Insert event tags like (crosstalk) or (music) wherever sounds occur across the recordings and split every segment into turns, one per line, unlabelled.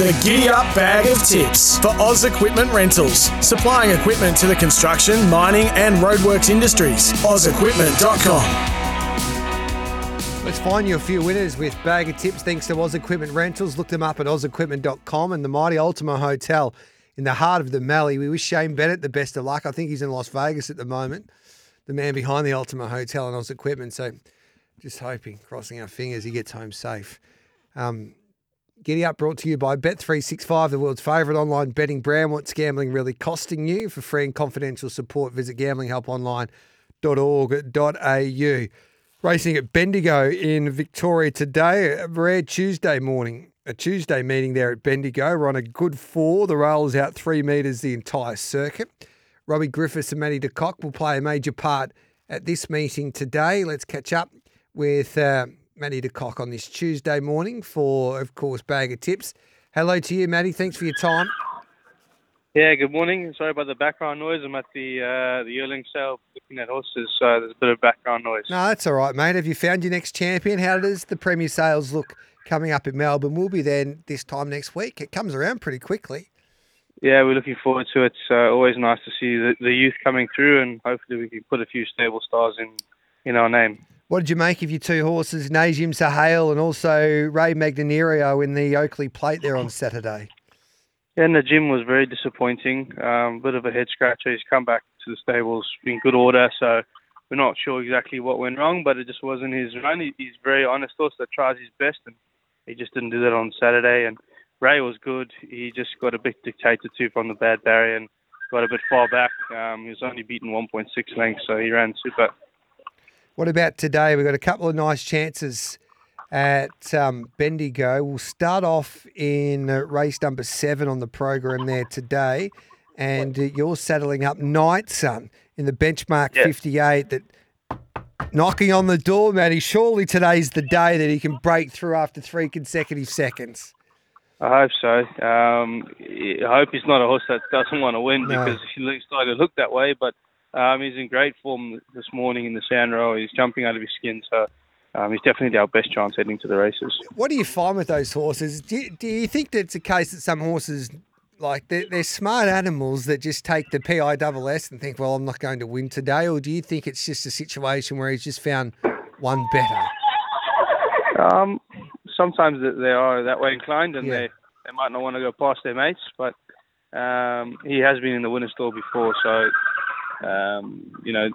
The Giddy Up Bag of Tips for Oz Equipment Rentals, supplying equipment to the construction, mining, and roadworks industries. OzEquipment.com.
Let's find you a few winners with bag of tips thanks to Oz Equipment Rentals. Look them up at ozequipment.com and the mighty Ultima Hotel in the heart of the Mallee. We wish Shane Bennett the best of luck. I think he's in Las Vegas at the moment, the man behind the Ultima Hotel and Oz Equipment. So just hoping, crossing our fingers, he gets home safe. Um, Giddy Up brought to you by Bet365, the world's favourite online betting brand. What's gambling really costing you? For free and confidential support, visit gamblinghelponline.org.au. Racing at Bendigo in Victoria today, a rare Tuesday morning, a Tuesday meeting there at Bendigo. We're on a good four. The rail is out three metres the entire circuit. Robbie Griffiths and Matty De Kock will play a major part at this meeting today. Let's catch up with. Uh, Matty De Kock on this Tuesday morning for, of course, Bag of Tips. Hello to you, Matty. Thanks for your time.
Yeah, good morning. Sorry about the background noise. I'm at the uh, the yearling sale looking at horses, so there's a bit of background noise.
No, that's all right, mate. Have you found your next champion? How does the Premier Sales look coming up in Melbourne? We'll be there this time next week. It comes around pretty quickly.
Yeah, we're looking forward to it. It's uh, always nice to see the, the youth coming through, and hopefully we can put a few stable stars in in our name.
What did you make of your two horses, Najim Sahale and also Ray Magnanerio in the Oakley Plate there on Saturday?
Yeah, Najim was very disappointing. Um, bit of a head scratcher. He's come back to the stables in good order, so we're not sure exactly what went wrong, but it just wasn't his run. He, he's very honest horse that tries his best, and he just didn't do that on Saturday. And Ray was good. He just got a bit dictated to from the bad barrier and got a bit far back. Um, he was only beaten 1.6 lengths, so he ran super.
What about today? We've got a couple of nice chances at um, Bendigo. We'll start off in uh, race number seven on the program there today. And uh, you're saddling up Night Sun in the benchmark 58 that knocking on the door, Matty. Surely today's the day that he can break through after three consecutive seconds.
I hope so. Um, I hope he's not a horse that doesn't want to win
No.
because he looks starting to look that way. But um, he's in great form this morning in the sand row. He's jumping out of his skin, so um, he's definitely our best chance heading to the races.
What do you find with those horses? Do you, do you think that it's a case that some horses, like they're, they're smart animals that just take the PISS and think, well, I'm not going to win today? Or do you think it's just a situation where he's just found one better?
Um, sometimes they are that way inclined, and
Yeah.
they, they might not want to go past their mates. But um, he has been in the winner's stall before, so um, you know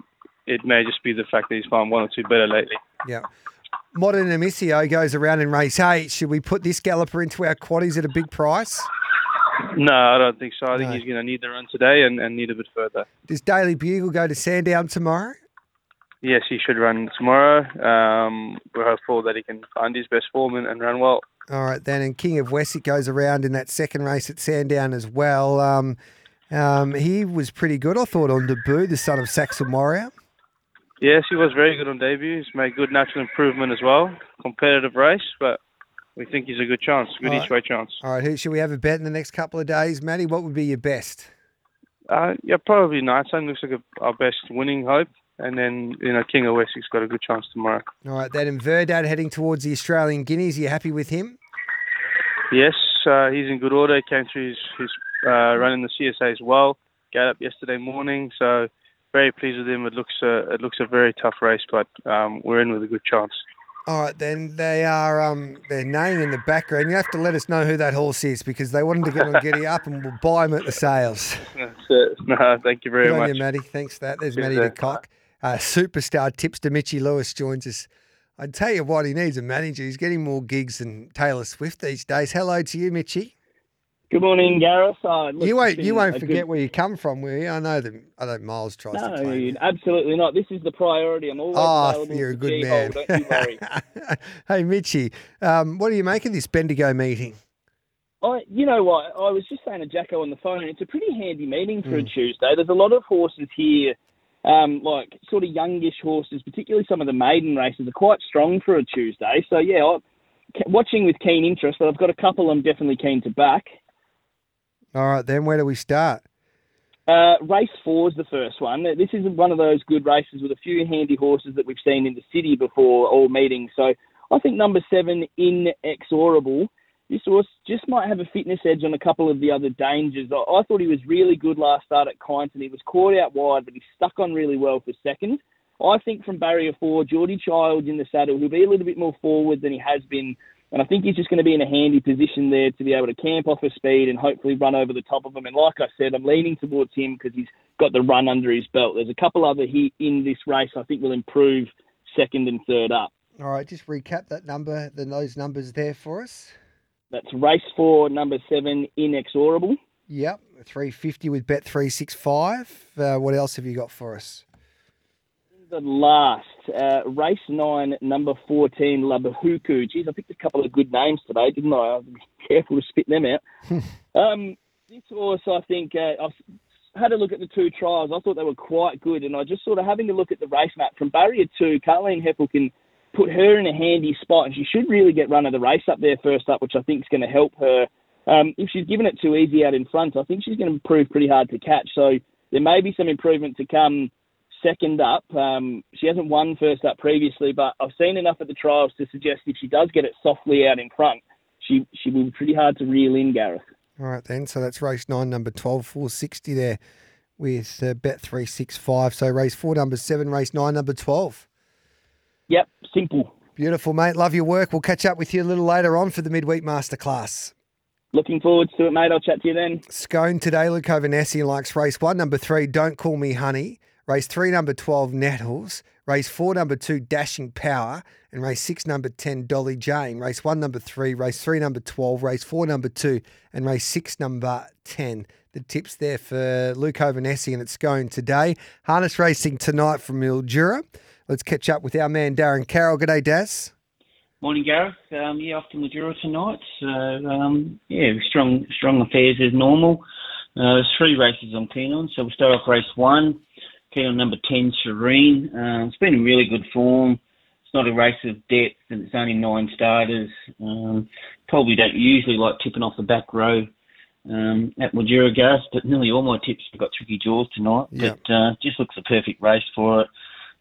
it may just be the fact that he's found one or two better lately.
Yeah. Modern Amicio goes around in race eight. Should we put this galloper into our quaddies at a big price?
No, I don't think so. I think he's going to need the run today and, and need a bit further.
Does Daily Bugle go to Sandown tomorrow?
Yes, he should run tomorrow. Um, we're hopeful that he can find his best form and, and run well.
All right, then. And King of Wessex goes around in that second race at Sandown as well. Um, um, he was pretty good, I thought, on debut, the son of Saxon Warrior.
Yes, he was very good on debut. He's made good natural improvement as well. Competitive race, but we think he's a good chance, good
All
each way chance.
All right, who should we have a bet in the next couple of days? Matty, what would be your best?
Uh, yeah, probably Night Sun looks like a, our best winning hope. And then, you know, King of Wessex got a good chance tomorrow.
All right, then. And Verdad heading towards the Australian Guineas. Are you happy with him?
Yes, uh, he's in good order. He came through his, his uh, run in the CSA as well. Got up yesterday morning, so very pleased with him. It looks uh, it looks a very tough race, but um, we're in with a good chance.
All right, then they are um they're neighing in the background. You have to let us know who that horse is because they wanted to get on Giddy Up and we'll buy him at the sales.
That's it. (laughs) No, thank you very
Good on
much.
you, Matty. Thanks for that. There's Matty
sir.
De Kock. Uh, superstar tips to Mitchy Lewis joins us. I'd tell you what, he needs a manager. He's getting more gigs than Taylor Swift these days. Hello to you, Mitchy.
Good morning, Gareth. Uh, look,
You won't you won't forget
good-
where you come from, will you? I know that I know Miles tries to
No,
claim it.
absolutely not. This is the priority. I'm always
Oh,
available.
you're a good man.
Don't you worry. (laughs)
hey, Mitchy, um, what do you make of this Bendigo meeting?
I, you know what? I was just saying to Jacko on the phone, it's a pretty handy meeting for
Mm.
a Tuesday. There's a lot of horses here, um, like sort of youngish horses, particularly some of the maiden races are quite strong for a Tuesday. So yeah, I'm watching with keen interest, but I've got a couple I'm definitely keen to back.
All right, then where do we start?
Uh, race four is the first one. This is one of those good races with a few handy horses that we've seen in the city before all meetings. So I think number seven, Inexorable, this horse just might have a fitness edge on a couple of the other dangers. I, I thought he was really good last start at Kyneton. He was caught out wide, but he stuck on really well for second. I think from barrier four, Geordie Child in the saddle, he'll be a little bit more forward than he has been. And I think he's just going to be in a handy position there to be able to camp off his speed and hopefully run over the top of him. And like I said, I'm leaning towards him because he's got the run under his belt. There's a couple other he in this race I think will improve second and third up.
All right, just recap that number, then those numbers there for us.
That's race four, number seven, Inexorable.
Yep, 350 with Bet 365. Uh, what else have you got for us?
The last, uh, race nine, number 14, Labahuku. Geez, I picked a couple of good names today, didn't I? I'll be careful to spit them out. (laughs) um, this horse, I think, uh, I've had a look at the two trials. I thought they were quite good, and I just sort of having a look at the race map from barrier two, Carleen Hefel can put her in a handy spot, and she should really get run of the race up there first up, which I think is going to help her. Um, if she's given it too easy out in front, I think she's going to prove pretty hard to catch. So there may be some improvement to come second up. Um, she hasn't won first up previously, but I've seen enough at the trials to suggest if she does get it softly out in front, she she will be pretty hard to reel in, Gareth.
All right, then. So that's race nine, number 12, 460 there with uh, Bet 365. So race four, number seven, race nine, number 12.
Yep, simple.
Beautiful, mate. Love your work. We'll catch up with you a little later on for the midweek masterclass.
Looking forward to it, mate. I'll chat to you then.
Scone today, Luke Ovanesi likes race one, number three, Don't Call Me Honey. Race three, number 12, Nettles. Race four, number two, Dashing Power. And race six, number 10, Dolly Jane. Race one, number three. Race three, number 12. Race four, number two. And race six, number 10. The tips there for Luke Ovanesi and it's going today. Harness racing tonight from Mildura. Let's catch up with our man, Darren Carroll. G'day, Daz.
Morning, Gareth. Um, yeah, off to Mildura tonight. So, um, yeah, strong strong affairs as normal. Uh, there's three races I'm keen on. So we'll start off race one. Keen on number 10, Serene. Uh, it's been in really good form. It's not a race of depth and it's only nine starters. Um, probably don't usually like tipping off the back row um, at Gareth, but nearly all my tips have got tricky jaws tonight.
Yeah.
But uh, just looks a perfect race for it.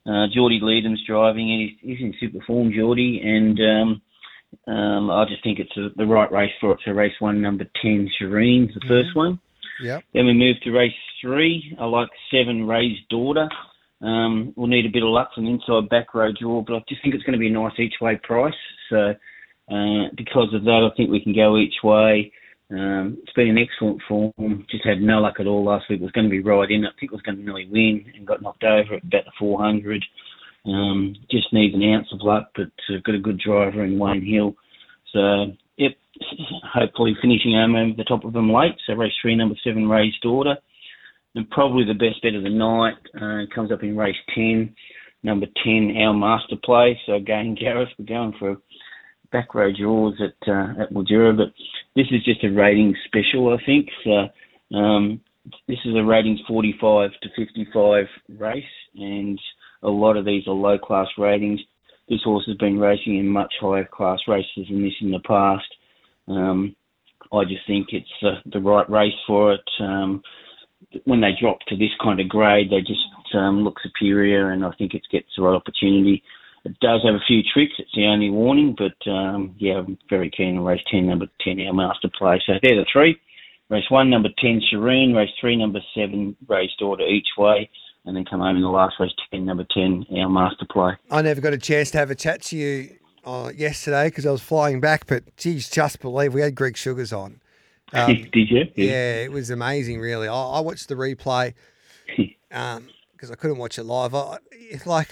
Uh, Geordie Leadham's driving. He's, he's in super form, Geordie, and um, um, I just think it's a, the right race for it. So race one, number 10, Serene, the first one.
Yep.
Then we move to race three. I like seven, Ray's Daughter. Um, we'll need a bit of luck from inside back row draw, but I just think it's going to be a nice each way price. So uh, because of that, I think we can go each way. Um, it's been an excellent form. Just had no luck at all last week. It was going to be right in. I think it was going to nearly win and got knocked over at about the 400. Um, just needs an ounce of luck, but uh, got a good driver in Wayne Hill. So, hopefully finishing home over the top of them late. So race three, number seven, Ray's Daughter. And probably the best bet of the night uh, comes up in race 10, number 10, Our Master Play. So again, (laughs) Gareth, we're going for back row draws at uh, at Mildura, but this is just a rating special, I think. So um, this is a ratings 45 to 55 race, and a lot of these are low class ratings. This horse has been racing in much higher class races than this in the past. Um, I just think it's the right race for it. Um, when they drop to this kind of grade, they just um, look superior, and I think it gets the right opportunity. It does have a few tricks. It's the only warning, but um, yeah, I'm very keen on race 10, number 10, our master play. So they're the three. Race one, number 10, Serene. Race three, number seven, Race Daughter each way. And then come home in the last race, 10, number 10, our master play.
I never got a chance to have a chat to you uh, yesterday because I was flying back, but geez, just believe we had Greg Sugars on. Um, (laughs)
Did you?
yeah, it was amazing, really. I, I watched the replay (laughs) because I couldn't watch it live. I, it's like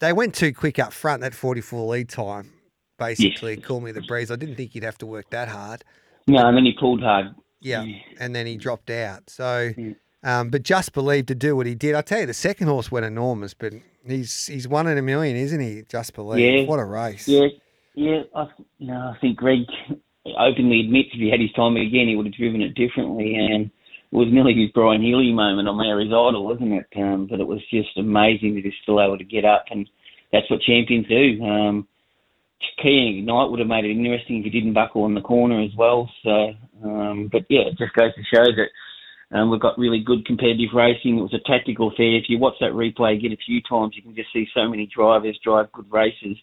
they went too quick up front, that 44 lead time, basically. Call me the breeze. I didn't think he'd have to work that hard.
No, and then he pulled hard.
Yeah, and then he dropped out. So,
Yeah.
um, but just believe to do what he did. I tell you, the second horse went enormous, but he's he's one in a million, isn't he? Just believe.
Yeah.
What a race.
Yeah, yeah. I, no, I think Greg openly admits if he had his time again, he would have driven it differently. And it was nearly his Brian Healy moment on Mary's Idol, wasn't it? Um, but it was just amazing that he's still able to get up, and that's what champions do. Um, Key and Ignite would have made it interesting if he didn't buckle in the corner as well. So, um, but yeah, it just goes to show that um, we've got really good competitive racing. It was a tactical affair. If you watch that replay again a few times, you can just see so many drivers drive good races.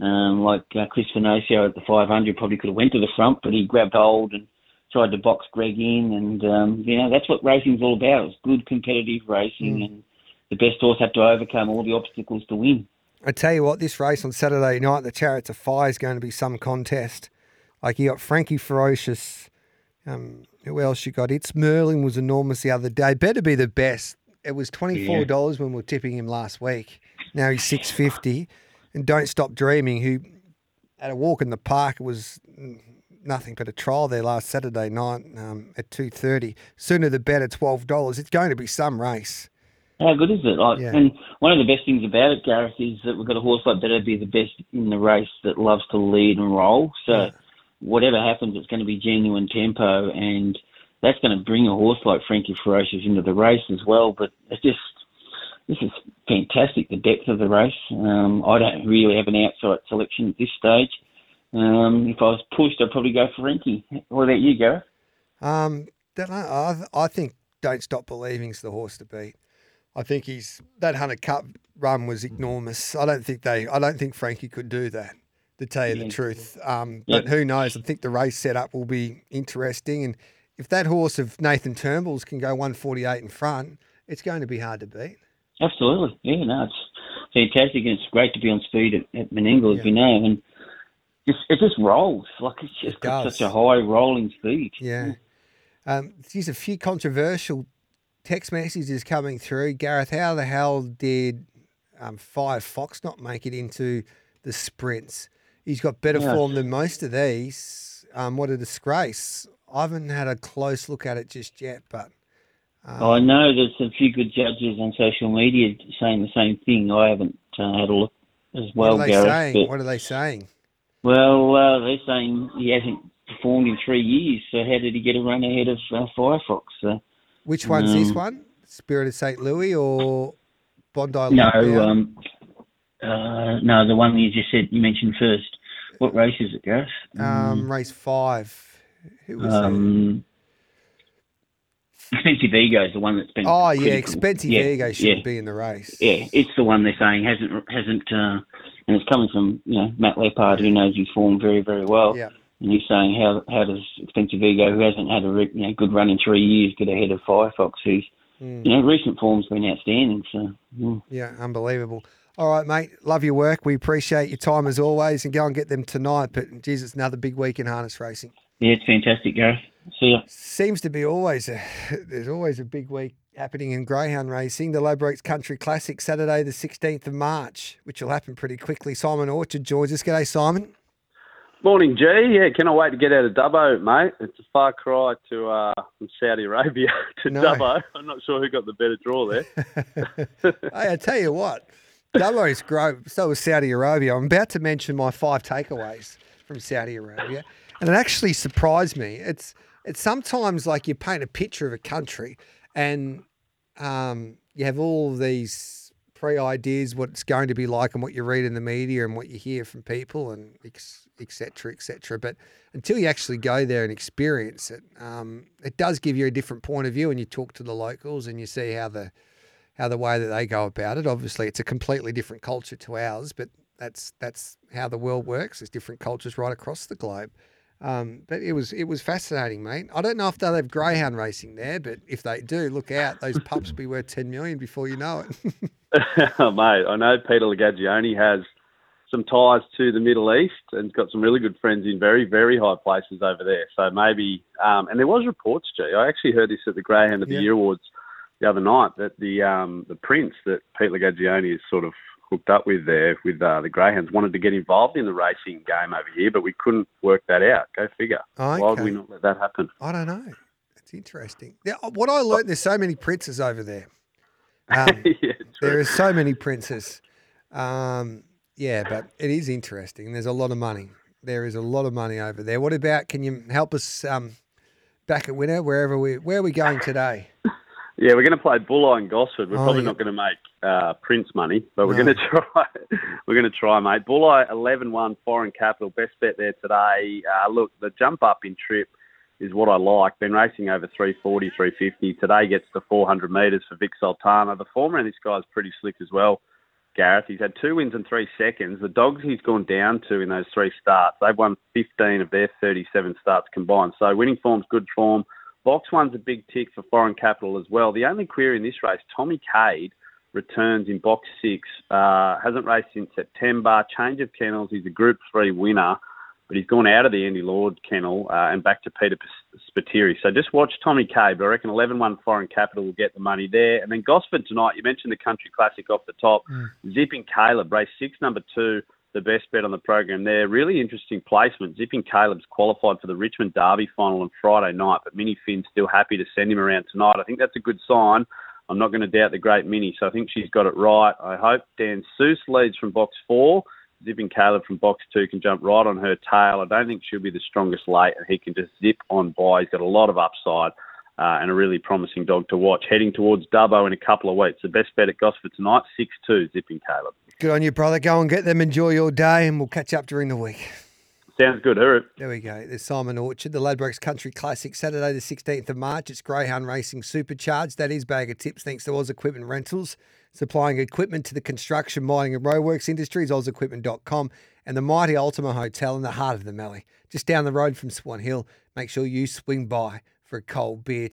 Um, like uh, Chris Finocio at the 500 probably could have went to the front, but he grabbed hold and tried to box Greg in. And, um, you know, that's what racing's all about. It's good competitive racing mm. and the best horse had to overcome all the obstacles to win.
I tell you what, this race on Saturday night, the Chariots of Fire is going to be some contest. Like you got Frankie Ferocious, um, who else you got? It's Merlin was enormous the other day. Better be the best. It was twenty four dollars yeah. when we were tipping him last week. Now he's six fifty. And Don't Stop Dreaming, who at a walk in the park was nothing but a trial there last Saturday night um, at two thirty. Sooner the better, twelve dollars. It's going to be some race.
How good is it? Like, yeah. And one of the best things about it, Gareth, is that we've got a horse like Better Be the Best in the race that loves to lead and roll. So yeah whatever happens, it's going to be genuine tempo, and that's going to bring a horse like Frankie Ferocious into the race as well. But it's just this is fantastic, the depth of the race. Um, I don't really have an outside selection at this stage. Um, if I was pushed, I'd probably go for Frankie. What about you, Gareth?
Um, I, I think Don't Stop Believing's the horse to beat. I think he's that Hunter Cup run was enormous. I don't think they. I don't think Frankie could do that to tell you yeah. the truth. Um, but who knows? I think the race setup will be interesting. And if that horse of Nathan Turnbull's can go 148 in front, it's going to be hard to beat.
Absolutely. Yeah, no, it's fantastic. And it's great to be on speed at, at Menangle, yeah. as we know. And just, it just rolls. Like it's just it got such a high rolling speed.
Yeah. Um, there's a few controversial text messages coming through. Gareth, how the hell did um, Firefox not make it into the sprints? He's got better yeah. form than most of these. Um, what a disgrace. I haven't had a close look at it just yet, but.
Um, I know there's a few good judges on social media saying the same thing. I haven't uh, had a look as well,
what
are they Gareth,
Saying? What are they saying?
Well, uh, they're saying he hasn't performed in three years, so how did he get a run ahead of uh, Firefox? Uh,
Which one's um, this one? Spirit of St. Louis or Bondi?
No, um, uh, no, the one you just said you mentioned first. What race is it, Gareth?
Um, race five.
Who was um, Expensive Ego is the one that's been.
Oh critical. yeah, Expensive yeah, Ego should yeah. be in the race.
Yeah, it's the one they're saying hasn't hasn't, uh, and it's coming from you know Matt Leppard who knows his form very very well.
Yeah.
And he's saying how how does Expensive Ego, who hasn't had a you know, good run in three years, get ahead of Firefox, who's mm. you know recent form's been outstanding. So
mm. yeah, unbelievable. All right, mate. Love your work. We appreciate your time as always, and go and get them tonight. But geez, it's another big week in harness racing.
Yeah, it's fantastic, Gareth. See ya.
Seems to be always a, (laughs) there's always a big week happening in greyhound racing. The Ladbrokes Country Classic Saturday, the 16th of March, which will happen pretty quickly. Simon Orchard joins us. G'day, Simon.
Morning, G. Yeah, cannot wait to get out of Dubbo, mate. It's a far cry to uh, from Saudi Arabia (laughs) to no. Dubbo. I'm not sure who got the better draw there. (laughs)
hey, I tell you what, Dubbo's great. So was Saudi Arabia. I'm about to mention my five takeaways from Saudi Arabia, and it actually surprised me. It's it's sometimes like you paint a picture of a country, and um, you have all these pre ideas what it's going to be like, and what you read in the media, and what you hear from people, and etc. etc. But until you actually go there and experience it, um, it does give you a different point of view, and you talk to the locals, and you see how the how the way that they go about it. Obviously, it's a completely different culture to ours, but that's that's how the world works. There's different cultures right across the globe. Um, but it was it was fascinating, mate. I don't know if they'll have greyhound racing there, but if they do, look out. Those pups will be worth ten million before you know it. (laughs)
mate, I know Peter Lagagione has some ties to the Middle East and got some really good friends in very, very high places over there. So maybe, um, and there was reports, G. I actually heard this at the Greyhound of the yeah. Year Awards the other night that the um, the prince that Pete Lagagione is sort of hooked up with there with uh, the Greyhounds wanted to get involved in the racing game over here, but we couldn't work that out. Go figure. Okay. Why would we not let that happen?
I don't know. It's interesting. Now, what I learned, there's so many princes over there. (laughs) Um, yeah, there are so many princes. Um, yeah, but it is interesting. There's a lot of money. There is a lot of money over there. What about? Can you help us um, back at winner wherever we where are we going today? (laughs)
Yeah, we're going to play Bulli and Gosford. We're
Oh,
probably
yeah.
not going to make uh, Prince money, but we're
No.
going (laughs) to try. we're going to try, mate. Bulli 11-1 foreign capital best bet there today. Uh, look, the jump up in trip is what I like. Been racing over 340, 350. Today gets to 400 metres for Vic Sultana. The form around this guy's pretty slick as well. Gareth, he's had two wins in three seconds. The dogs he's gone down to in those three starts, they've won 15 of their 37 starts combined. So winning form's good form. Box one's a big tick for foreign capital as well. The only query in this race, Tommy Cade returns in box six. Uh, hasn't raced since September. Change of kennels. He's a Group Three winner, but he's gone out of the Andy Lord kennel uh, and back to Peter Spiteri. So just watch Tommy Cade. But I reckon 11-1 foreign capital will get the money there. And then Gosford tonight. You mentioned the Country Classic off the top. Zipping Caleb, race six, number two. The best bet on the program there. Really interesting placement. Zipping Caleb's qualified for the Richmond Derby final on Friday night, but Minnie Finn's still happy to send him around tonight. I think that's a good sign. I'm not going to doubt the great Minnie, so I think she's got it right. I hope Dan Seuss leads from box four. Zipping Caleb from box two can jump right on her tail. I don't think she'll be the strongest late, and he can just zip on by. He's got a lot of upside uh, and a really promising dog to watch. Heading towards Dubbo in a couple of weeks. The best bet at Gosford tonight, 6-2, Zipping Caleb.
Good on you, brother. Go and get them. Enjoy your day, and we'll catch up during the week.
Sounds good, Huru.
There we go. There's Simon Orchard, the Ladbrokes Country Classic, Saturday the 16th of March. It's Greyhound Racing Supercharged. That is Bag of Tips, thanks to Oz Equipment Rentals, supplying equipment to the construction, mining, and roadworks industries, ozequipment.com, and the mighty Ultima Hotel in the heart of the Mallee, just down the road from Swan Hill. Make sure you swing by for a cold beer.